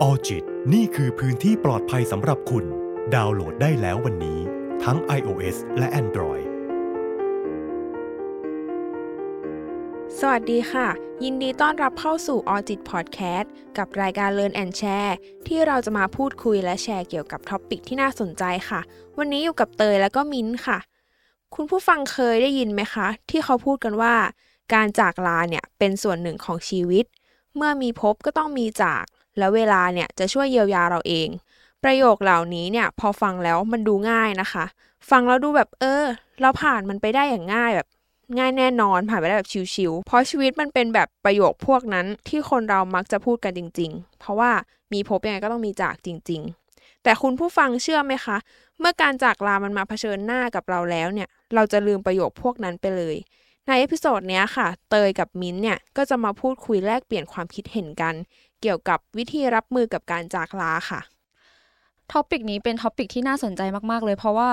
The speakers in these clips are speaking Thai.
Alljit นี่คือพื้นที่ปลอดภัยสำหรับคุณ ดาวน์โหลดได้แล้ววันนี้ ทั้ง iOS และ Android สวัสดีค่ะ ยินดีต้อนรับเข้าสู่ Alljit Podcast กับรายการ Learn and Share ที่เราจะมาพูดคุยและแชร์เกี่ยวกับ topic ที่น่าสนใจค่ะ วันนี้อยู่กับเตยแล้วก็มิ้นค่ะ คุณผู้ฟังเคยได้ยินไหมคะ ที่เขาพูดกันว่า การจากลาเนี่ยเป็นส่วนหนึ่งของชีวิต เมื่อมีพบก็ต้องมีจาก แล้วเวลาเนี่ยจะช่วยเยียวยาเราเอง ประโยคเหล่านี้เนี่ยพอฟังแล้วมันดูง่ายนะคะ ฟังแล้วดูแบบเออ เราผ่านมันไปได้อย่างง่ายแบบง่ายแน่นอนผ่านไปได้แบบชิวๆเพราะชีวิตมันเป็นแบบประโยคพวกนั้นที่คนเรามักจะพูดกันจริง ๆ เพราะว่ามีพบยังไงก็ต้องมีจากจริง ๆ แต่คุณผู้ฟังเชื่อไหมคะ เมื่อการจากลามันมาเผชิญหน้ากับเราแล้วเนี่ย เราจะลืมประโยคพวกนั้นไปเลย ใน episode เนี้ยค่ะ เตยกับมิ้นเนี่ยก็จะมาพูดคุยแลกเปลี่ยนความคิดเห็นกัน เกี่ยวกับวิธีรับมือกับการจากลาค่ะ topic นี้เป็น topic ที่น่าสนใจมากๆเลย เพราะว่า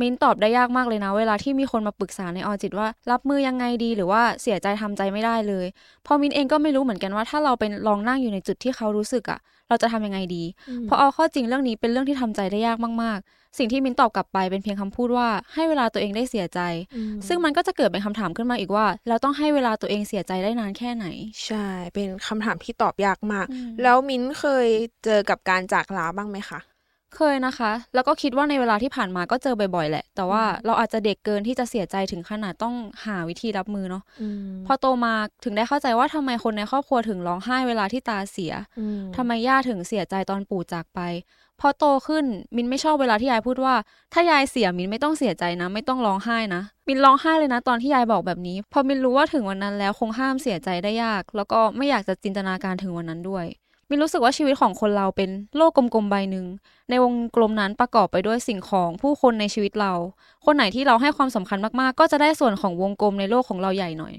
มิ้นตอบได้ยากมากเลยนะ เวลาที่มีคนมาปรึกษาใน Alljit ว่า รับมือยังไงดีหรือว่าเสียใจทำใจไม่ได้เลยเพราะมิ้นเองก็ไม่รู้เหมือนกันว่า ถ้าเราเป็นลองนั่งอยู่ในจุดที่เขารู้สึกอะเราจะทำยังไงดี เพราะเอาเข้าจริงเรื่องนี้เป็นเรื่องที่ทำใจได้ยากมากๆ สิ่งที่มิ้นตอบกลับไปเป็นเพียงคำพูดว่าให้เวลาตัวเองได้เสียใจ ซึ่งมันก็จะเกิดเป็นคำถามขึ้นมาอีกว่า เราต้องให้เวลาตัวเองเสียใจได้นานแค่ไหน ใช่ เป็นคำถามที่ตอบยากมาก แล้วมิ้นเคยเจอกับการจากลาบ้างไหมคะ เคยนะคะ แล้วก็คิดว่าในเวลาที่ผ่านมาก็เจอบ่อยๆแหละ แต่ว่าเราอาจจะเด็กเกินที่จะเสียใจถึงขนาดต้องหาวิธีรับมือเนาะพอโตมาถึงได้เข้าใจว่าทำไมคนในครอบครัวถึงร้องไห้เวลาที่ตาเสียทำไมย่าถึงเสียใจตอนปู่จากไป พอโตขึ้นมินไม่ชอบเวลาที่ยายพูดว่า ถ้ายายเสียมินไม่ต้องเสียใจนะ ไม่ต้องร้องไห้นะ มินร้องไห้เลยนะตอนที่ยายบอกแบบนี้ พอมินรู้ว่าถึงวันนั้นแล้วคงห้ามเสียใจได้ยาก แล้วก็ไม่อยากจะจินตนาการถึงวันนั้นด้วย มินรู้สึกว่าชีวิตของคนเราเป็นโลกกลมๆใบหนึ่ง ในวงกลมนั้นประกอบไปด้วยสิ่งของผู้คนในชีวิตเรา คนไหนที่เราให้ความสำคัญมากๆ ก็จะได้ส่วนของวงกลมในโลกของเราใหญ่หน่อย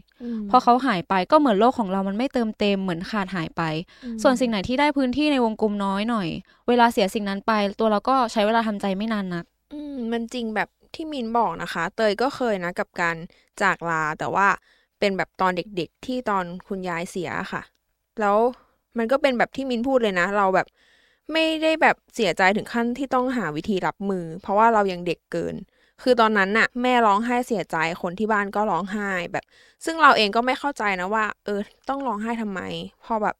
พอเขาหายไปก็เหมือนโลกของเรามันไม่เติมเต็มเหมือนขาดหายไป ส่วนสิ่งไหนที่ได้พื้นที่ในวงกลมน้อยหน่อย เวลาเสียสิ่งนั้นไป ตัวเราก็ใช้เวลาทำใจไม่นานนัก อืมมันจริงแบบที่มินบอกนะคะ เตยก็เคยนะกับการจากลาแต่ว่าเป็นแบบตอนเด็กๆที่ตอนคุณยายเสียค่ะ แล้ว มันก็เป็นแบบที่มินพูดเลยนะ เราแบบไม่ได้แบบเสียใจถึงขั้นที่ต้องหาวิธีรับมือ เพราะว่าเรายังเด็กเกิน คือตอนนั้นน่ะ แม่ร้องไห้เสียใจคนที่บ้านก็ร้องไห้แบบ ซึ่งเราเองก็ไม่เข้าใจนะว่า เออ ต้องร้องไห้ทำไม พอแบบ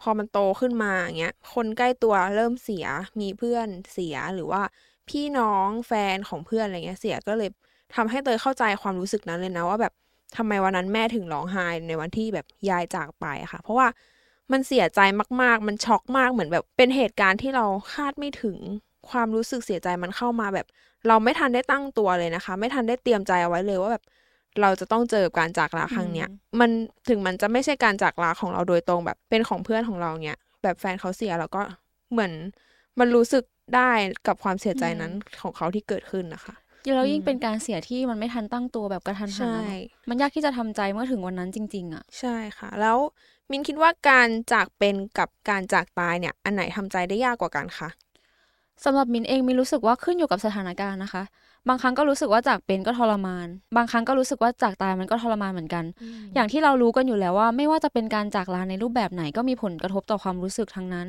พอมันโตขึ้นมาอย่างเงี้ย คนใกล้ตัวเริ่มเสีย มีเพื่อนเสียหรือว่าพี่น้องแฟนของเพื่อนอะไรเงี้ยเสียก็เลยทำให้เตยเข้าใจความรู้สึกนั้นเลยนะว่าแบบทำไมวันนั้นแม่ถึงร้องไห้ในวันที่แบบยายจากไปค่ะ เพราะว่า มันเสียใจมากๆ มันช็อกมากเหมือนแบบ เป็นเหตุการณ์ที่เราคาดไม่ถึง ความรู้สึกเสียใจมันเข้ามาแบบ เราไม่ทันได้ตั้งตัวเลยนะคะ ไม่ทันได้เตรียมใจเอาไว้เลยว่าแบบ เราจะต้องเจอการจากลาครั้งเนี้ย มันถึงมันจะไม่ใช่การจากลาของเราโดยตรงแบบเป็นของเพื่อนของเราเนี้ยแบบแฟนเขาเสียแล้วก็เหมือน มันรู้สึกได้กับความเสียใจนั้นของเขาที่เกิดขึ้นนะคะแล้วยิ่งเป็นการเสียที่มันไม่ทันตั้งตัวแบบกระทันหันมันยากที่จะทำใจเมื่อถึงวันนั้นจริง ๆ อะ ใช่ค่ะ แล้ว มินคิดว่าการจากเป็นกับการจากตายเนี่ย อันไหนทำใจได้ยากกว่ากันคะสำหรับมินเองมินรู้สึกว่าขึ้นอยู่กับสถานการณ์นะคะ บางครั้งก็รู้สึกว่าจากเป็นก็ทรมาน บางครั้งก็รู้สึกว่าจากตายมันก็ทรมานเหมือนกัน อย่างที่เรารู้กันอยู่แล้วว่า ไม่ว่าจะเป็นการจากลาในรูปแบบไหนก็มีผลกระทบต่อความรู้สึกทั้งนั้น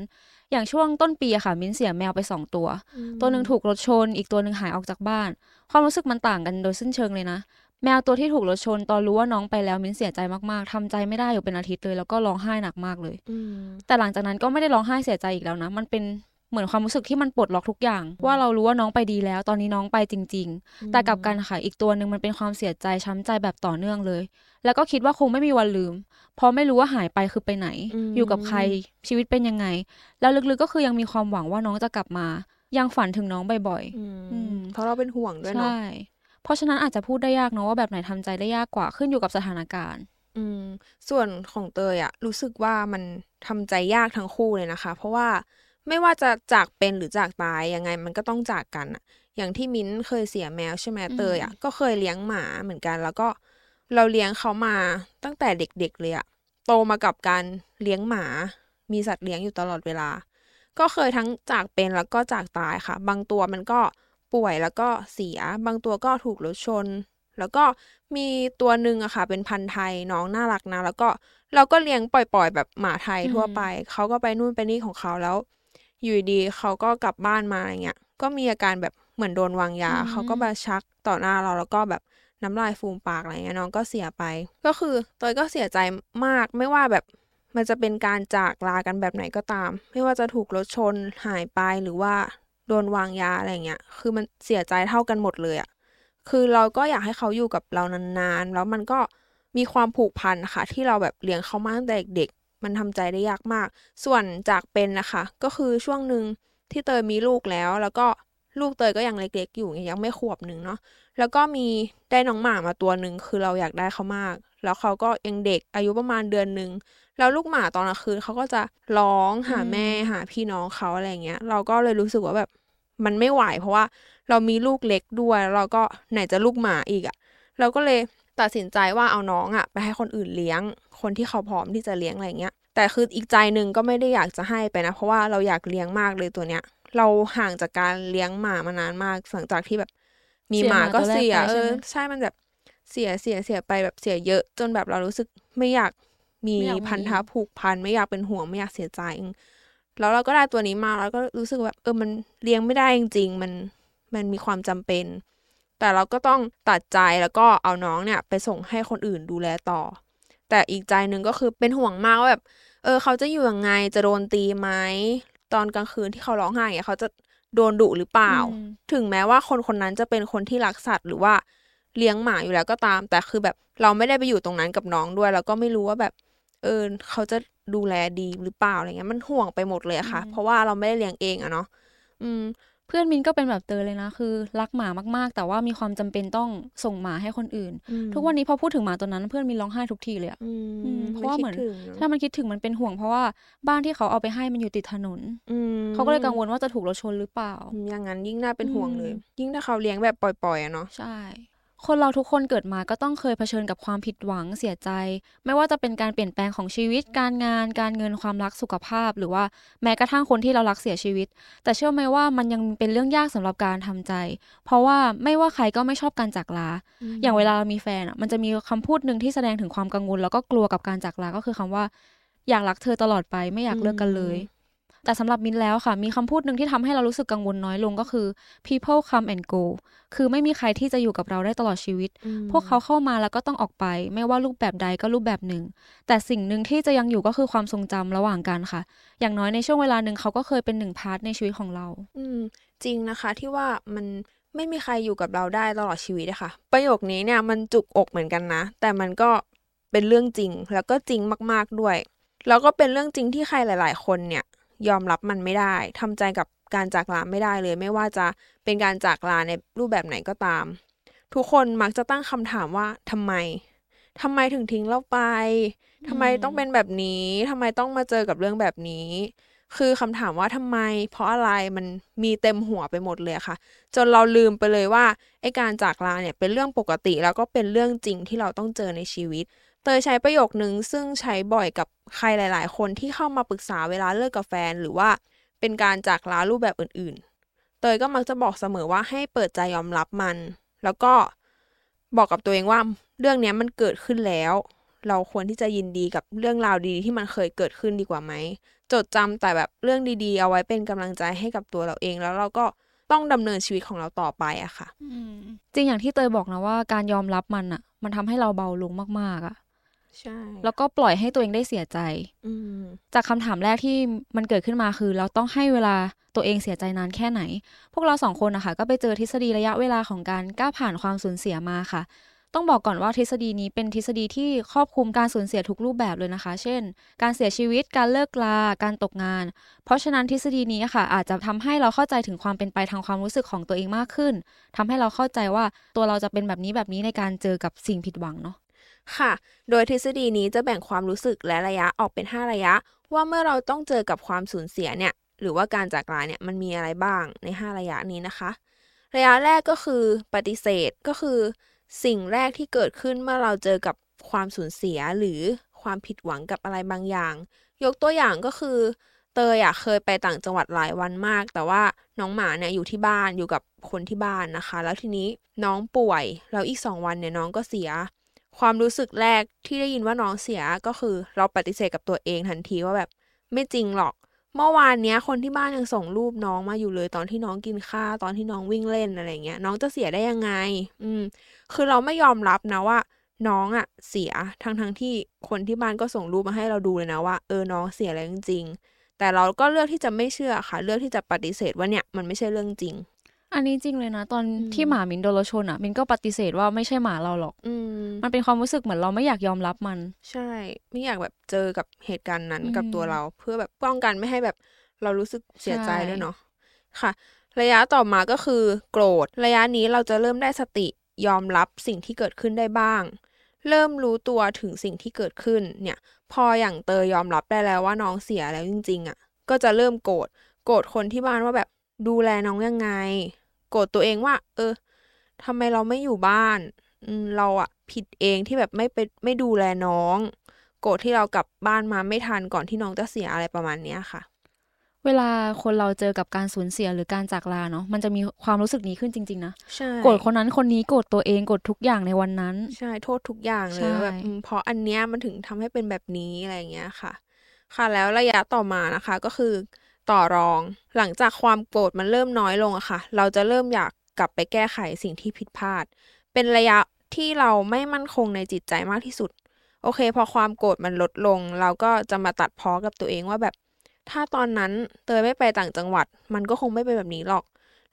อย่างช่วงต้นปีอะค่ะมินเสียแมวไปสองตัว ตัวหนึ่งถูกรถชน อีกตัวหนึ่งหายออกจากบ้าน ความรู้สึกมันต่างกันโดยสิ้นเชิงเลยนะ แมวตัวที่ถูกรถชน ตอนรู้ว่าน้องไปแล้วมิ้นเสียใจมากๆทำใจไม่ได้อยู่เป็นอาทิตย์เลย แล้วก็ร้องไห้หนักมากเลยแต่หลังจากนั้นก็ไม่ได้ร้องไห้เสียใจอีกแล้วนะ มันเป็นเหมือนความรู้สึกที่มันปลดล็อกทุกอย่าง ว่าเรารู้ว่าน้องไปดีแล้ว ตอนนี้น้องไปจริง ๆ แต่กับการค่ะอีกตัวหนึ่งมันเป็นความเสียใจช้ำใจแบบต่อเนื่องเลย แล้วก็คิดว่าคงไม่มีวันลืมเพราะไม่รู้ว่าหายไปคือไปไหน อยู่กับใครชีวิตเป็นยังไง แล้วลึกๆก็คือยังมีความหวังว่าน้องจะกลับมา ยังฝันถึงน้องบ่อยๆเพราะเราเป็นห่วงด้วยเนาะใช่ เพราะฉะนั้นอาจจะพูดได้ยากเนาะว่าแบบไหนทำใจได้ยากกว่าขึ้นอยู่กับสถานการณ์ อืม ส่วนของเตยอะรู้สึกว่ามันทำใจยากทั้งคู่เลยนะคะ เพราะว่าไม่ว่าจะจากเป็นหรือจากตายยังไงมันก็ต้องจากกันอะอย่างที่มิ้นเคยเสียแมวใช่ไหมเตยอะก็เคยเลี้ยงหมาเหมือนกัน แล้วก็เราเลี้ยงเขามาตั้งแต่เด็กๆเลยอะโตมากับการเลี้ยงหมา มีสัตว์เลี้ยงอยู่ตลอดเวลา ก็เคยทั้งจากเป็นแล้วก็จากตายค่ะ บางตัวมันก็ ป่วยแล้วก็เสีย บางตัวก็ถูกรถชน แล้วก็มีตัวหนึ่งอะค่ะ เป็นพันธุ์ไทยน้องน่ารักนะ แล้วก็เราก็เลี้ยงปล่อยๆ แบบหมาไทยทั่วไป เขาก็ไปนู่นไปนี่ของเขาแล้ว อยู่ดีเขาก็กลับบ้านมาอะไรเงี้ย ก็มีอาการแบบเหมือนโดนวางยา เขาก็มาชักต่อหน้าเราแล้วก็แบบน้ำลายฟูมปากอะไรเงี้ยน้องก็เสียไป ก็คือเตยก็เสียใจมากไม่ว่าแบบมันจะเป็นการจากลากันแบบไหนก็ตาม ไม่ว่าจะถูกรถชนหายไปหรือว่า โดนวางยาอะไรเงี้ย คือมันเสียใจเท่ากันหมดเลยอะคือเราก็อยากให้เขาอยู่กับเรานานๆ แล้วมันก็มีความผูกพันค่ะ ที่เราแบบเลี้ยงเขามาตั้งแต่เด็กๆ มันทำใจได้ยากมาก ส่วนจากเป็นนะคะ ก็คือช่วงหนึ่งที่เตยมีลูกแล้ว แล้วก็ลูกเตยก็ยังเล็กๆ อยู่ยังไม่ขวบหนึ่งเนาะ แล้วก็มีได้น้องหมามาตัวหนึ่งคือเราอยากได้เขามาก แล้วเขาก็ยังเด็กอายุประมาณเดือนหนึ่งแล้วลูกหมาตอนกลางคืนเขาก็จะร้องหาแม่หาพี่น้องเขาอะไรเงี้ย เราก็เลยรู้สึกว่าแบบ มันไม่ไหว เพราะว่าเรามีลูกเล็กด้วย แล้วเราก็ไหนจะลูกหมาอีกอะเราก็เลยตัดสินใจว่าเอาน้องอะไปให้คนอื่นเลี้ยง คนที่เขาพร้อมที่จะเลี้ยงอะไรเงี้ย แต่คืออีกใจหนึ่งก็ไม่ได้อยากจะให้ไปนะ เพราะว่าเราอยากเลี้ยงมากเลยตัวเนี้ย เราห่างจากการเลี้ยงหมามานานมากหลังจากที่แบบ มีหมาก็เสียเออใช่มันแบบเสียเสียเสียไปแบบเสียเยอะจนแบบเรารู้สึกไม่อยากมีพันธะผูกพันไม่อยากเป็นห่วงไม่อยากเสียใจ แล้วเราก็ได้ตัวนี้มาแล้วก็รู้สึกแบบเออมันเลี้ยงไม่ได้จริง ๆ มันมันมีความจำเป็น แต่เราก็ต้องตัดใจแล้วก็เอาน้องเนี่ยไปส่งให้คนอื่นดูแลต่อ แต่อีกใจหนึ่งก็คือเป็นห่วงมากว่าแบบเออเขาจะอยู่ยังไงจะโดนตีไหมตอนกลางคืนที่เขาร้องไห้เนี่ยเขาจะโดนดุหรือเปล่า ถึงแม้ว่าคนคนนั้นจะเป็นคนที่รักสัตว์หรือว่าเลี้ยงหมาอยู่แล้วก็ตาม แต่คือแบบเราไม่ได้ไปอยู่ตรงนั้นกับน้องด้วย แล้วก็ไม่รู้ว่าแบบ เออเขาจะดูแลดีหรือเปล่าอะไรเงี้ยมันห่วงไปหมดเลยค่ะ เพราะว่าเราไม่ได้เลี้ยงเองอะเนาะอืม เพื่อนมินก็เป็นแบบเตยเลยนะ คือ รักหมามากๆ แต่ว่ามีความจำเป็นต้องส่งหมาให้คนอื่น ทุกวันนี้พอพูดถึงหมาตัวนั้นเพื่อนมินร้องไห้ทุกทีเลยอะเพราะว่าเหมือนถ้ามันคิดถึงมันเป็นห่วงเพราะว่าบ้านที่เขาเอาไปให้มันอยู่ติดถนนเขาก็เลยกังวลว่าจะถูกรถชนหรือเปล่า อย่างนั้นยิ่งน่าเป็นห่วงเลย ยิ่งถ้าเขาเลี้ยงแบบปล่อยๆอะเนาะใช่ คนเราทุกคนเกิดมาก็ต้องเคยเผชิญกับความผิดหวังเสียใจ ไม่ว่าจะเป็นการเปลี่ยนแปลงของชีวิต การงาน การเงินความรักสุขภาพ หรือว่าแม้กระทั่งคนที่เรารักเสียชีวิต แต่เชื่อไหมว่ามันยังเป็นเรื่องยากสำหรับการทำใจ เพราะว่าไม่ว่าใครก็ไม่ชอบการจากลาอย่างเวลาเรามีแฟนอะมันจะมีคำพูดหนึ่งที่แสดงถึงความกังวล แล้วก็กลัวกับการจากลาก็คือคำว่า อยากรักเธอตลอดไปไม่อยากเลิกกันเลย แต่สำหรับมินแล้วค่ะ มีคำพูดหนึ่งที่ทำให้เรารู้สึกกังวลน้อยลงก็คือ people come and go คือไม่มีใครที่จะอยู่กับเราได้ตลอดชีวิต พวกเขาเข้ามาแล้วก็ต้องออกไป ไม่ว่ารูปแบบใดก็รูปแบบหนึ่ง แต่สิ่งหนึ่งที่จะยังอยู่ก็คือความทรงจำระหว่างกันค่ะ อย่างน้อยในช่วงเวลาหนึ่งเขาก็เคยเป็นหนึ่งพาร์ทในชีวิตของเรา อืม จริงนะคะที่ว่ามันไม่มีใครอยู่กับเราได้ตลอดชีวิตอะค่ะ ประโยคนี้เนี่ยมันจุกอกเหมือนกันนะ แต่มันก็เป็นเรื่องจริงแล้วก็จริงมาก ๆด้วย แล้วก็เป็นเรื่องจริงที่ใครหลาย ๆ คนเนี่ย ยอมรับมันไม่ได้ทำใจกับการจากลาไม่ได้เลย ไม่ว่าจะเป็นการจากลาในรูปแบบไหนก็ตาม ทุกคนมักจะตั้งคำถามว่าทำไมทำไมถึงทิ้งเราไปทำไมต้องเป็นแบบนี้ทำไมต้องมาเจอกับเรื่องแบบนี้ คือคำถามว่าทำไม เพราะอะไรมันมีเต็มหัวไปหมดเลยค่ะ จนเราลืมไปเลยว่าไอ้การจากลาเนี่ยเป็นเรื่องปกติแล้วก็เป็นเรื่องจริงที่เราต้องเจอในชีวิต เตยใช้ประโยคนึงซึ่งใช้บ่อยกับใครหลาย ๆ คนที่เข้ามาปรึกษาเวลาเลิกกับแฟน หรือว่าเป็นการจากลารูปแบบอื่น ๆ เตยก็มักจะบอกเสมอว่าให้เปิดใจยอมรับมัน แล้วก็บอกกับตัวเองว่าเรื่องนี้มันเกิดขึ้นแล้ว เราควรที่จะยินดีกับเรื่องราวดีๆที่มันเคยเกิดขึ้นดีกว่าไหม จดจำแต่แบบเรื่องดีๆ เอาไว้เป็นกำลังใจให้กับตัวเราเอง แล้วเราก็ต้องดำเนินชีวิตของเราต่อไปอะค่ะจริงอย่างที่เตยบอกนะว่าการยอมรับมันอะมันทำให้เราเบาลงมากๆอะ ใช่ แล้วก็ปล่อยให้ตัวเองได้เสียใจจากคำถามแรกที่มันเกิดขึ้นมาคือ เราต้องให้เวลาตัวเองเสียใจนานแค่ไหน พวกเราสองคนนะคะก็ไปเจอทฤษฎีระยะเวลาของการก้าวผ่านความสูญเสียมาค่ะ ต้องบอกก่อนว่าทฤษฎีนี้เป็นทฤษฎีที่ครอบคลุมการสูญเสียทุกรูปแบบเลยนะคะ เช่น การเสียชีวิต การเลิกลา การตกงาน เพราะฉะนั้นทฤษฎีนี้ค่ะ อาจจะทำให้เราเข้าใจถึงความเป็นไปทางความรู้สึกของตัวเองมากขึ้นทำให้เราเข้าใจว่าตัวเราจะเป็นแบบนี้แบบนี้ในการเจอกับสิ่งผิดหวังเนาะ ค่ะ โดยทฤษฎีนี้จะแบ่งความรู้สึกและระยะออกเป็น 5 ระยะ ว่าเมื่อเราต้องเจอกับความสูญเสียเนี่ย หรือว่าการจากลาเนี่ยมันมีอะไรบ้างใน 5 ระยะนี้นะคะ ระยะแรกก็คือปฏิเสธก็คือ สิ่งแรกที่เกิดขึ้นเมื่อเราเจอกับความสูญเสียหรือความผิดหวังกับอะไรบางอย่าง ยกตัวอย่างก็คือ เตยอะเคยไปต่างจังหวัดหลายวันมาก แต่ว่าน้องหมาเนี่ยอยู่ที่บ้านอยู่กับคนที่บ้านนะคะ แล้วทีนี้น้องป่วยแล้วอีกสองวันเนี่ยน้องก็เสีย ความรู้สึกแรกที่ได้ยินว่าน้องเสียก็คือเราปฏิเสธกับตัวเองทันทีว่าแบบไม่จริงหรอก เมื่อวานเนี้ยคนที่บ้านยังส่งรูปน้องมาอยู่เลยตอนที่น้องกินข้าวตอนที่น้องวิ่งเล่นอะไรเงี้ย น้องจะเสียได้ยังไง อืม คือเราไม่ยอมรับนะว่า น้องอะเสียทั้งทั้งที่คนที่บ้านก็ส่งรูปมาให้เราดูเลยนะว่าเออน้องเสียแล้วจริงๆแต่เราก็เลือกที่จะไม่เชื่อค่ะ เลือกที่จะปฏิเสธว่าเนี่ยมันไม่ใช่เรื่องจริงอันนี้จริงเลยนะ ตอนอืมที่หมามินโดนรถชนอะ มินก็ปฏิเสธว่าไม่ใช่หมาเราหรอก อืม มันเป็นความรู้สึกเหมือนเราไม่อยากยอมรับมัน ใช่ ไม่อยากแบบเจอกับเหตุการณ์นั้นอืมกับตัวเรา เพื่อแบบป้องกันไม่ให้แบบเรารู้สึกเสียใจใช่ด้วยเนาะค่ะ ระยะต่อมาก็คือ โกรธ ระยะนี้เราจะเริ่มได้สติยอมรับสิ่งที่เกิดขึ้นได้บ้าง เริ่มรู้ตัวถึงสิ่งที่เกิดขึ้นเนี่ย พออย่างเตยยอมรับได้แล้วว่าน้องเสียแล้วจริง ๆอะ ก็จะเริ่มโกรธโกรธคนที่บ้านว่าแบบดูแลน้องยังไง โกรธตัวเองว่า เออทำไมเราไม่อยู่บ้านอืม เราอะผิดเองที่แบบไม่ไปไม่ดูแลน้อง โกรธที่เรากลับบ้านมาไม่ทันก่อนที่น้องจะเสียอะไรประมาณเนี้ยค่ะ เวลาคนเราเจอกับการสูญเสียหรือการจากลาเนาะมันจะมีความรู้สึกนี้ขึ้นจริง ๆ นะใช่โกรธคนนั้นคนนี้โกรธตัวเองโกรธทุกอย่างในวันนั้น ใช่โทษทุกอย่างเลใช่ยว่าแบบอืมเพราะอันเนี้ยมันถึงทำให้เป็นแบบนี้อะไรอย่างเงี้ยค่ะ ค่ะแล้วระยะต่อมานะคะก็คือต่อรองหลังจากความโกรธมันเริ่มน้อยลงอะค่ะ เราจะเริ่มอยากกลับไปแก้ไขสิ่งที่ผิดพลาด เป็นระยะที่เราไม่มั่นคงในจิตใจมากที่สุด โอเค พอความโกรธมันลดลง เราก็จะมาตัดพ้อกับตัวเองว่าแบบ ถ้าตอนนั้นเตยไม่ไปต่างจังหวัด มันก็คงไม่เป็นแบบนี้หรอก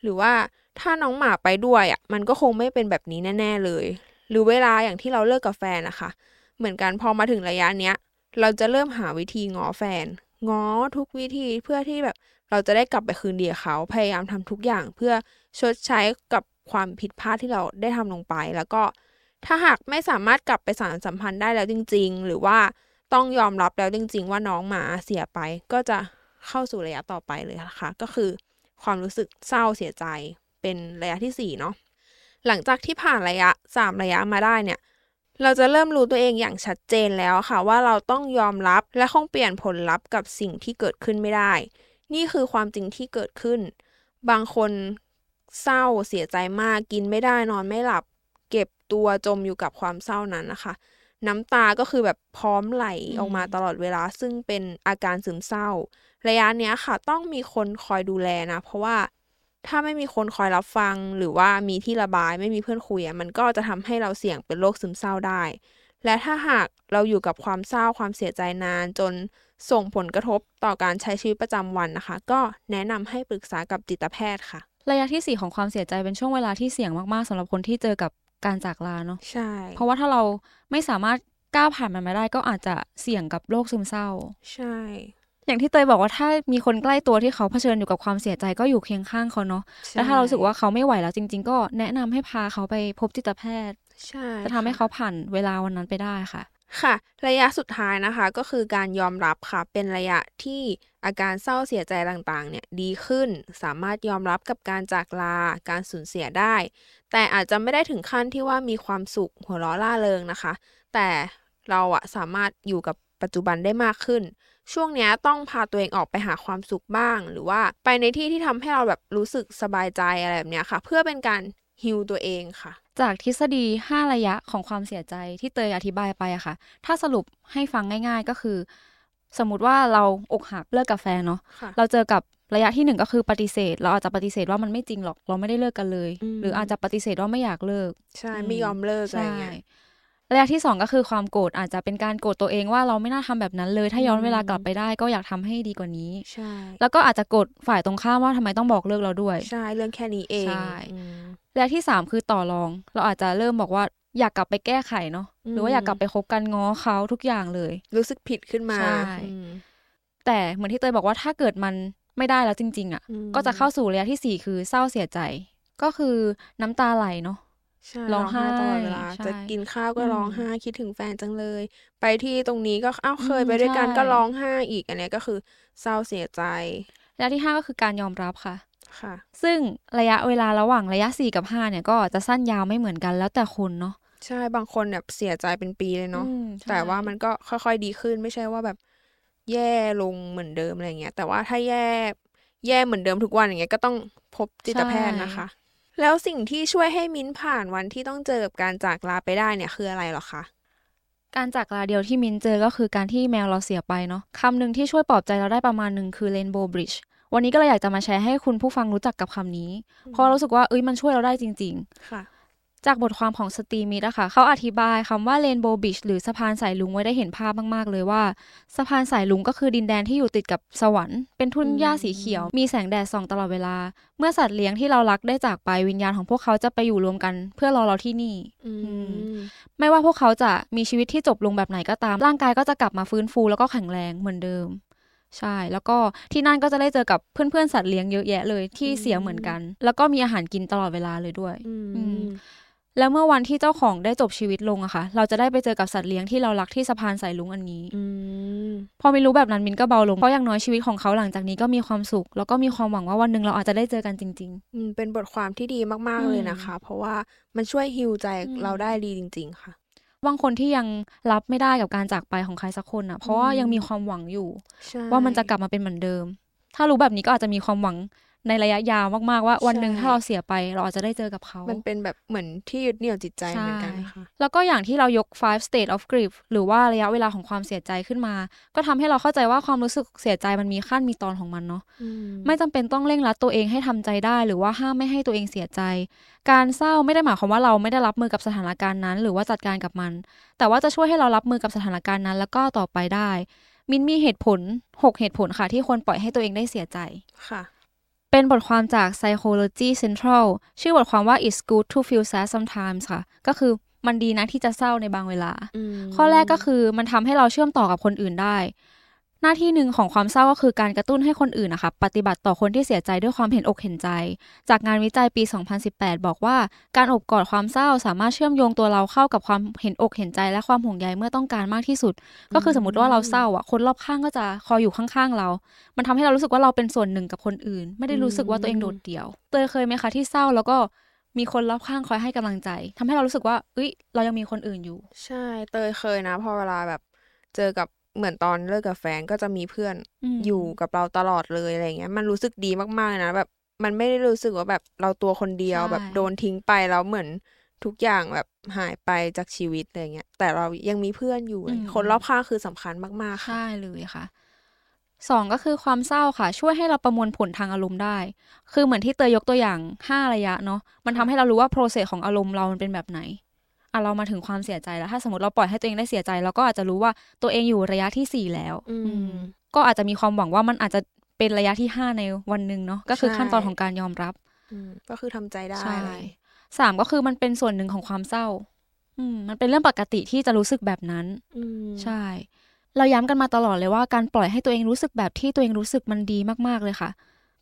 หรือว่าถ้าน้องหมาไปด้วยอะมันก็คงไม่เป็นแบบนี้แน่ ๆเลย หรือเวลาอย่างที่เราเลิกกับแฟนนะคะ เหมือนกันพอมาถึงระยะเนี้ย เราจะเริ่มหาวิธีง้อแฟนง้อทุกวิธีเพื่อที่แบบเราจะได้กลับไปคืนดีกับเขาพยายามทำทุกอย่างเพื่อชดใช้กับ ความผิดพลาดที่เราได้ทำลงไป แล้วก็ถ้าหากไม่สามารถกลับไปสานสัมพันธ์ได้แล้วจริง ๆ หรือว่าต้องยอมรับแล้วจริง ๆ ว่าน้องหมาเสียไป ก็จะเข้าสู่ระยะต่อไปเลยนะคะก็คือความรู้สึกเศร้าเสียใจเป็นระยะที่สี่เนาะหลังจากที่ผ่านระยะสามระยะมาได้เนี่ย เราจะเริ่มรู้ตัวเองอย่างชัดเจนแล้วค่ะ ว่าเราต้องยอมรับและคงเปลี่ยนผลลัพธ์กับสิ่งที่เกิดขึ้นไม่ได้ นี่คือความจริงที่เกิดขึ้น บางคน เศร้าเสียใจมากกินไม่ได้นอนไม่หลับ เก็บตัวจมอยู่กับความเศร้านั้นนะคะ น้ำตาก็คือแบบพร้อมไหลออกมาตลอดเวลา ซึ่งเป็นอาการซึมเศร้า ระยะเนี้ยค่ะ ต้องมีคนคอยดูแลนะ เพราะว่าถ้าไม่มีคนคอยรับฟัง หรือว่ามีที่ระบายไม่มีเพื่อนคุยมันก็จะทำให้เราเสี่ยงเป็นโรคซึมเศร้าได้ และถ้าหากเราอยู่กับความเศร้าความเสียใจนานจนส่งผลกระทบต่อการใช้ชีวิตประจำวันนะคะ ก็แนะนำให้ปรึกษากับจิตแพทย์ค่ะ ระยะที่สี่ของความเสียใจเป็นช่วงเวลาที่เสี่ยงมากๆสำหรับคนที่เจอกับการจากลาเนาะใช่ เพราะว่าถ้าเราไม่สามารถก้าวผ่านมันมาได้ก็อาจจะเสี่ยงกับโรคซึมเศร้า ใช่ อย่างที่เตยบอกว่าถ้ามีคนใกล้ตัวที่เขาเผชิญอยู่กับความเสียใจก็อยู่เคียงข้างเขาเนาะใช่แล้วถ้าเรารู้สึกว่าเขาไม่ไหวแล้วจริง ๆ ก็แนะนำให้พาเขาไปพบจิตแพทย์ ใช่จะทำให้เขาผ่านเวลาวันนั้นไปได้ค่ะ ค่ะ ระยะสุดท้ายนะคะ ก็คือการยอมรับค่ะ เป็นระยะที่อาการเศร้าเสียใจต่างๆ เนี่ยดีขึ้น สามารถยอมรับกับการจากลา การสูญเสียได้ แต่อาจจะไม่ได้ถึงขั้นที่ว่ามีความสุขหัวเราะล่าเริงนะคะ แต่เราอะสามารถอยู่กับปัจจุบันได้มากขึ้น ช่วงนี้ต้องพาตัวเองออกไปหาความสุขบ้าง หรือว่าไปในที่ที่ทำให้เราแบบรู้สึกสบายใจอะไรแบบนี้ค่ะ เพื่อเป็นการ ฮิวตัวเองค่ะ จากทฤษฎี 5 ระยะของความเสียใจที่เตยอธิบายไปอะค่ะ ถ้าสรุปให้ฟังง่าย ๆ ก็คือ สมมติว่าเราอกหักเลิกกับแฟนเนาะค่ะเราเจอกับระยะที่หนึ่งก็คือปฏิเสธ เราอาจจะปฏิเสธว่ามันไม่จริงหรอก เราไม่ได้เลิกกันเลยอืมหรืออาจจะปฏิเสธว่าไม่อยากเลิก ใช่ไม่ยอมเลิกอะไรใช่เงี้ยระยะที่สองก็คือความโกรธอาจจะเป็นการโกรธตัวเองว่าเราไม่น่าทำแบบนั้นเลย ถ้าย้อนอืมเวลากลับไปได้ก็อยากทำให้ดีกว่านี้ ใช่ แล้วก็อาจจะโกรธฝ่ายตรงข้ามว่าทำไมต้องบอกเลิกเราด้วย ใช่ เรื่องแค่นี้เอง ใช่ อืมระยะที่สามคือต่อรอง เราอาจจะเริ่มบอกว่าอยากกลับไปแก้ไขเนาะอืมหรือว่าอยากกลับไปคบกันง้อเขาทุกอย่างเลย รู้สึกผิดขึ้นมาใช่อืมแต่เหมือนที่เตยบอกว่าถ้าเกิดมันไม่ได้แล้วจริง ๆอะ่ะอืมก็จะเข้าสู่ระยะที่สี่คือเศร้าเสียใจ ก็คือน้ำตาไหลเนาะใช่ร้องไห้ตลอดเวลาใช่จะกินข้าวก็อืมร้องไห้คิดถึงแฟนจังเลย ไปที่ตรงนี้ก็อ้าวเคยอืมไปด้วยกันใช่ก็ร้องไห้อีกอันเนี้ยก็คือเศร้าเสียใจระยะที่ห้าก็คือการยอมรับค่ะ ค่ะ ซึ่งระยะเวลาระหว่างระยะสี่กับห้าเนี่ยก็จะสั้นยาวไม่เหมือนกันแล้วแต่คนเนาะใช่บางคนแบบเสียใจเป็นปีเลยเนาะอืมใช่แต่ว่ามันก็ค่อยๆดีขึ้นไม่ใช่ว่าแบบแย่ลงเหมือนเดิมอะไรเงี้ยแต่ว่าถ้าแย่แย่เหมือนเดิมทุกวันอย่างเงี้ยก็ต้องพบจิตแพทย์นะคะ แล้วสิ่งที่ช่วยให้มิ้นผ่านวันที่ต้องเจอกับการจากลาไปได้เนี่ยคืออะไรหรอคะการจากลาเดียวที่มินเจอก็คือการที่แมวเราเสียไปเนาะคำหนึ่งที่ช่วยปลอบใจเราได้ประมาณหนึ่งคือ Rainbow Bridge วันนี้ก็เลยอยากจะมาแชร์ให้คุณผู้ฟังรู้จักกับคำนี้ เพราะรู้สึกว่าเอ้ยมันช่วยเราได้จริง ๆ ค่ะ จากบทความของสตีมิดอะค่ะเขาอธิบายคำว่า Rainbow Bridge หรือสะพานสายลุงไว้ได้เห็นภาพมากๆ เลยว่า สะพานสายลุงก็คือดินแดนที่อยู่ติดกับสวรรค์เป็นทุ่นหญ้าสีเขียว มีแสงแดดส่องตลอดเวลา เมื่อสัตว์เลี้ยงที่เรารักได้จากไปวิญญาณของพวกเขาจะไปอยู่รวมกัน เพื่อรอเราที่นี่อืมไม่ว่าพวกเขาจะมีชีวิตที่จบลงแบบไหนก็ตามร่างกายก็จะกลับมาฟื้นฟูแล้วก็แข็งแรงเหมือนเดิม ใช่ แล้วก็ที่นั่นก็จะได้เจอกับเพื่อนๆสัตว์เลี้ยงเยอะแยะเลยที่เสียเหมือนกัน แล้วก็มีอาหารกินตลอดเวลาเลยด้วยอือืมมแล้วเมื่อวันที่เจ้าของได้จบชีวิตลงอะค่ะ เราจะได้ไปเจอกับสัตว์เลี้ยงที่เรารักที่สะพานสายลุงอันนี้อืมพอมินรู้แบบนั้นมินก็เบาลงเพราะอย่างน้อยชีวิตของเขาหลังจากนี้ก็มีความสุข แล้วก็มีความหวังว่าวันหนึ่งเราอาจจะได้เจอกันจริงอืมเป็นบทความที่ดีมากอืๆมเลยนะคะ เพราะว่ามันช่วยฮิวใจอืมเราได้ดีจริง ๆ ค่ะๆ บางคนที่ยังรับไม่ได้กับการจากไปของใครสักคนอะเพราะว่ายังมีความหวังอยู่ใช่ว่ามันจะกลับมาเป็นเหมือนเดิม ถ้ารู้แบบนี้ก็อาจจะมีความหวัง ในระยะยาวมากๆว่าวันหนึ่งใช่ถ้าเราเสียไปเราอาจจะได้เจอกับเขา มันเป็นแบบเหมือนที่ยึดเหนี่ยวจิตใจใช่เหมือนกันค่ะแล้วก็อย่างที่เรายก five state of grief หรือว่าระยะเวลาของความเสียใจขึ้นมา ก็ทำให้เราเข้าใจว่าความรู้สึกเสียใจมันมีขั้นมีตอนของมันเนาะอืมไม่จำเป็นต้องเร่งรัดตัวเองให้ทำใจได้ หรือว่าห้ามไม่ให้ตัวเองเสียใจ การเศร้าไม่ได้หมายความว่าเราไม่ได้รับมือกับสถานการณ์นั้น หรือว่าจัดการกับมัน แต่ว่าจะช่วยให้เรารับมือกับสถานการณ์นั้น แล้วก็ต่อไปได้มินมีเหตุผล 6 เหตุผลค่ะ ที่ควรปล่อยให้ตัวเองได้เสียใจค่ะ เป็นบทความจาก Psychology Central ชื่อบทความว่า It's good to feel sad sometimes ค่ะ ก็คือมันดีนะที่จะเศร้าในบางเวลาอืมข้อแรกก็คือมันทำให้เราเชื่อมต่อกับคนอื่นได้ หน้าที่หนึ่งของความเศร้าก็คือการกระตุ้นให้คนอื่นนะคะปฏิบัติต่อคนที่เสียใจด้วยความเห็นอกเห็นใจ จากงานวิจัยปี 2018 บอกว่าการอบกอดความเศร้าสามารถเชื่อมโยงตัวเราเข้ากับความเห็นอกเห็นใจ และความห่วงใยเมื่อต้องการมากที่สุด ก็คือสมมติว่าเราเศร้าอะคนรอบข้างก็จะคอยอยู่ข้างๆเรา มันทำให้เรารู้สึกว่าเราเป็นส่วนหนึ่งกับคนอื่น ไม่ได้รู้สึกว่าตัวเองโดดเดี่ยว เตยเคยไหมคะที่เศร้าแล้วก็มีคนรอบข้างคอยให้กำลังใจทำให้เรารู้สึกว่าเอ้ยเรายังมีคนอื่นอยู่ ใช่ เตยเคยนะพอเวลาแบบเจอกับ เหมือนตอนเลิกกับแฟนก็จะมีเพื่อนอืมอยู่กับเราตลอดเลยอะไรเงี้ย มันรู้สึกดีมากๆเลยนะแบบมันไม่ได้รู้สึกว่าแบบเราตัวคนเดียวใช่แบบโดนทิ้งไปแล้วเหมือนทุกอย่างแบบหายไปจากชีวิตอะไรเงี้ย แต่เรายังมีเพื่อนอยู่เลยคนรอบข้างคือสำคัญมากๆค่ะใช่เลยค่ะสองก็คือความเศร้าค่ะ ช่วยให้เราประมวลผลทางอารมณ์ได้ คือเหมือนที่เตยยกตัวอย่างห้าระยะเนาะมันทำให้เรารู้ว่าโปรเซสของอารมณ์เรามันเป็นแบบไหน อะเรามาถึงความเสียใจแล้ว ถ้าสมมติเราปล่อยให้ตัวเองได้เสียใจเราก็อาจจะรู้ว่าตัวเองอยู่ระยะที่สี่แล้ว อืมอืมก็อาจจะมีความหวังว่ามันอาจจะเป็นระยะที่ห้าในวันหนึ่งเนาะก็คือใช่ขั้นตอนของการยอมรับอืมก็คือทำใจได้ใช่อะไรสามก็คือมันเป็นส่วนหนึ่งของความเศร้า อืม มันเป็นเรื่องปกติที่จะรู้สึกแบบนั้นอืมใช่ เราย้ำกันมาตลอดเลยว่าการปล่อยให้ตัวเองรู้สึกแบบที่ตัวเองรู้สึกมันดีมากๆเลยค่ะ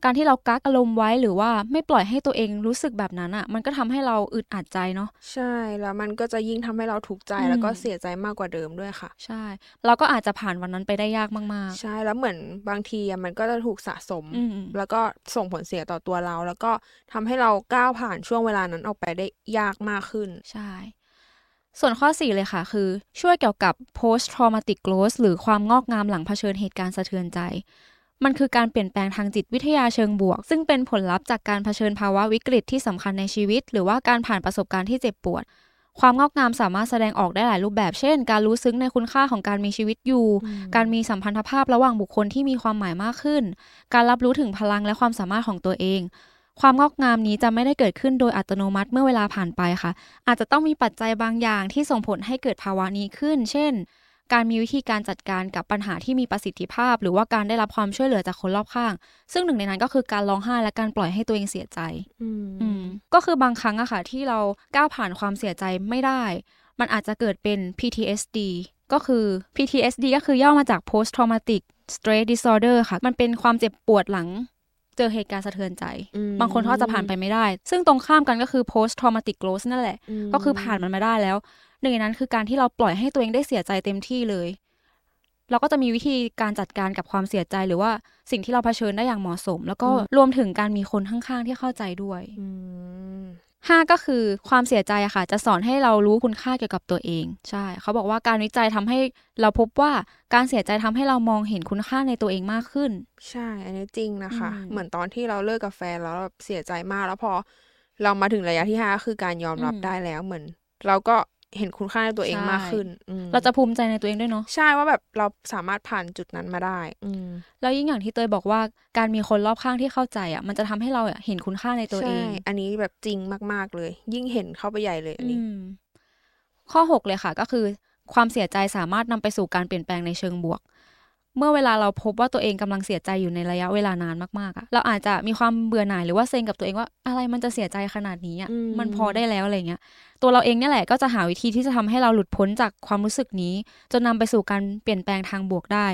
การที่เรากักอารมณ์ไว้หรือว่าไม่ปล่อยให้ตัวเองรู้สึกแบบนั้นอะ่ะ มันก็ทำให้เราอึดอัดใจเนาะใช่แล้วมันก็จะยิ่งทำให้เราทุกข์ใจอืมแล้วก็เสียใจมากกว่าเดิมด้วยค่ะ ใช่ เราก็อาจจะผ่านวันนั้นไปได้ยากมากใช่แล้วเหมือนบางทีอะมันก็จะถูกสะสมอืมแล้วก็ส่งผลเสียต่อตัวเรา แล้วก็ทำให้เราก้าวผ่านช่วงเวลานั้นออกไปได้ยากมากขึ้นๆใช่ส่วนข้อ 4 เลยค่ะ คือช่วยเกี่ยวกับ post traumatic growth หรือความงอกงามหลังเผชิญเหตุการณ์สะเทือนใจ มันคือการเปลี่ยนแปลงทางจิตวิทยาเชิงบวก ซึ่งเป็นผลลัพธ์จากการเผชิญภาวะวิกฤตที่สำคัญในชีวิต หรือว่าการผ่านประสบการณ์ที่เจ็บปวด ความงอกงามสามารถแสดงออกได้หลายรูปแบบ เช่น การรู้ซึ้งในคุณค่าของการมีชีวิตอยู่อืมการมีสัมพันธภาพระหว่างบุคคลที่มีความหมายมากขึ้น การรับรู้ถึงพลังและความสามารถของตัวเองความงอกงามนี้จะไม่ได้เกิดขึ้นโดยอัตโนมัติเมื่อเวลาผ่านไปค่ะ อาจจะต้องมีปัจจัยบางอย่างที่ส่งผลให้เกิดภาวะนี้ขึ้น เช่น การมีวิธีการจัดการกับปัญหาที่มีประสิทธิภาพ หรือว่าการได้รับความช่วยเหลือจากคนรอบข้าง ซึ่งหนึ่งในนั้นก็คือการร้องไห้และการปล่อยให้ตัวเองเสียใจอืมอืมก็คือบางครั้งอะค่ะที่เราก้าวผ่านความเสียใจไม่ได้ มันอาจจะเกิดเป็น PTSD ก็คือ PTSD ก็คือย่อมาจาก Post Traumatic Stress Disorder ค่ะ มันเป็นความเจ็บปวดหลังเจอเหตุการณ์สะเทือนใจอืมบางคนเขาจะผ่านไปไม่ได้ ซึ่งตรงข้ามกันก็คือ Post Traumatic Growth นั่นแหละมก็คือผ่านมันมาได้แล้ว หนึ่งในนั้นคือการที่เราปล่อยให้ตัวเองได้เสียใจเต็มที่เลย เราก็จะมีวิธีการจัดการกับความเสียใจหรือว่าสิ่งที่เราเผชิญได้อย่างเหมาะสม แล้วก็รวมถึงการมีคนข้างๆที่เข้าใจด้วยอืมห้าก็คือความเสียใจอะค่ะ จะสอนให้เรารู้คุณค่าเกี่ยวกับตัวเอง ใช่ เขาบอกว่าการวิจัยทำให้เราพบว่าการเสียใจทำให้เรามองเห็นคุณค่าในตัวเองมากขึ้น ใช่ อันนี้จริงนะคะอืมเหมือนตอนที่เราเลิกกับแฟนแล้วแบบเสียใจมากแล้วพอ เรามาถึงระยะที่ห้าคือการยอมรับอืมได้แล้วเหมือน เราก็ เห็นคุณค่าในตัวเองใช่มากขึ้นอืมเราจะภูมิใจในตัวเองด้วยเนาะใช่ว่าแบบเราสามารถผ่านจุดนั้นมาได้ อืมแล้วยิ่งอย่างที่เตยบอกว่าการมีคนรอบข้างที่เข้าใจอะ มันจะทำให้เราอะเห็นคุณค่าในตัวเอใช่งอันนี้แบบจริงมากๆเลย ยิ่งเห็นเข้าไปใหญ่เลยอันนี้อืมข้อ 6 เลยค่ะ ก็คือ ความเสียใจสามารถนำไปสู่การเปลี่ยนแปลงในเชิงบวก เมื่อเวลาเราพบว่าตัวเองกำลังเสียใจอยู่ในระยะเวลานานมากๆอะเราอาจจะมีความเบื่อหน่ายหรือว่าเซ็งกับตัวเองว่าอะไรมันจะเสียใจขนาดนี้อะอืมมันพอได้แล้วอะไรเงี้ย ตัวเราเองเนี่ยแหละก็จะหาวิธีที่จะทำให้เราหลุดพ้นจากความรู้สึกนี้ จนนำไปสู่การเปลี่ยนแปลงทางบวกได้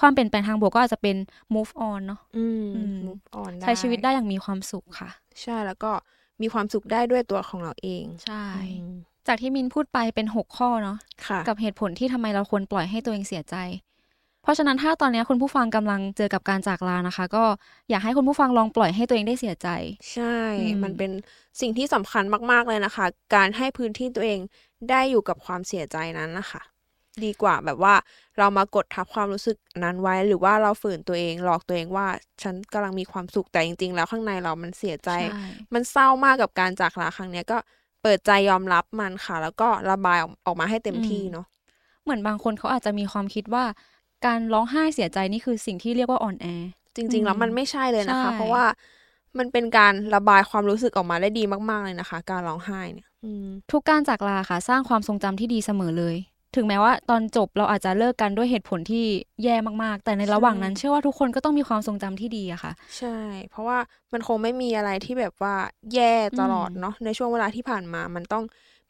ความเปลี่ยนแปลงทางบวกก็อาจจะเป็น move on เนาะอืมอืม move on ใช้ชีวิตได้อย่างมีความสุขค่ะ ใช่แล้วก็มีความสุขได้ด้วยตัวของเราเอง ใช่อืมจากที่มินพูดไปเป็น 6 ข้อเนาะค่ะกับเหตุผลที่ทำไมเราควรปล่อยให้ตัวเองเสียใจ เพราะฉะนั้นถ้าตอนนี้คุณผู้ฟังกำลังเจอกับการจากลานะคะ ก็อยากให้คุณผู้ฟังลองปล่อยให้ตัวเองได้เสียใจ ใช่อืมมันเป็นสิ่งที่สำคัญมากๆเลยนะคะ การให้พื้นที่ตัวเองได้อยู่กับความเสียใจนั้นนะคะ ดีกว่าแบบว่าเรามากดทับความรู้สึกนั้นไว้ หรือว่าเราฝืนตัวเองหลอกตัวเองว่า ฉันกำลังมีความสุขแต่จริง ๆ แล้วข้างในเรามันเสียใจใช่มันเศร้ามากกับการจากลาครั้งเนี้ยก็เปิดใจยอมรับมันค่ะ แล้วก็ระบายออกออกมาให้เต็มที่เนาะเหมือนบางคนเขาอาจจะมีความคิดว่า การร้องไห้เสียใจนี่คือสิ่งที่เรียกว่าอ่อนแอ จริง ๆ แล้วมันไม่ใช่เลยนะคะใช่เพราะว่ามันเป็นการระบายความรู้สึกออกมาได้ดีมาก ๆ เลยนะคะ การร้องไห้เนี่ยอืมทุกการจากลาค่ะ สร้างความทรงจำที่ดีเสมอเลย ถึงแม้ว่าตอนจบเราอาจจะเลิกกันด้วยเหตุผลที่แย่มากๆ แต่ในระหว่างนั้นใช่เชื่อว่าทุกคนก็ต้องมีความทรงจำที่ดีอะค่ะ ใช่ เพราะว่ามันคงไม่มีอะไรที่แบบว่าแย่ตลอดอืมเนาะในช่วงเวลาที่ผ่านมามันต้อง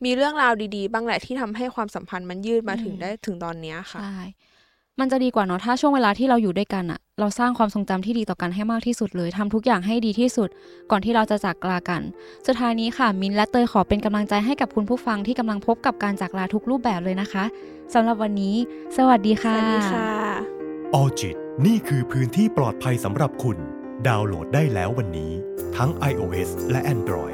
มีเรื่องราวดี ๆ บ้างแหละที่ทำให้ความสัมพันธ์มันยืดมาถึงได้ถึงตอนเนี้ยค่ะใช่ มันจะดีกว่าเนาะถ้าช่วงเวลาที่เราอยู่ด้วยกันอะเราสร้างความทรงจำที่ดีต่อกันให้มากที่สุดเลยทำทุกอย่างให้ดีที่สุด ก่อนที่เราจะจากลากัน สุดท้ายนี้ค่ะ มินและเตยขอเป็นกำลังใจให้กับคุณผู้ฟังที่กำลังพบกับการจากลาทุกรูปแบบเลยนะคะสำหรับวันนี้ สวัสดีสค่ะวัสดีค่ะออจิตนี่คือพื้นที่ปลอดภัยสำหรับคุณ ดาวน์โหลดได้แล้ววันนี้ ทั้ง iOS และ Android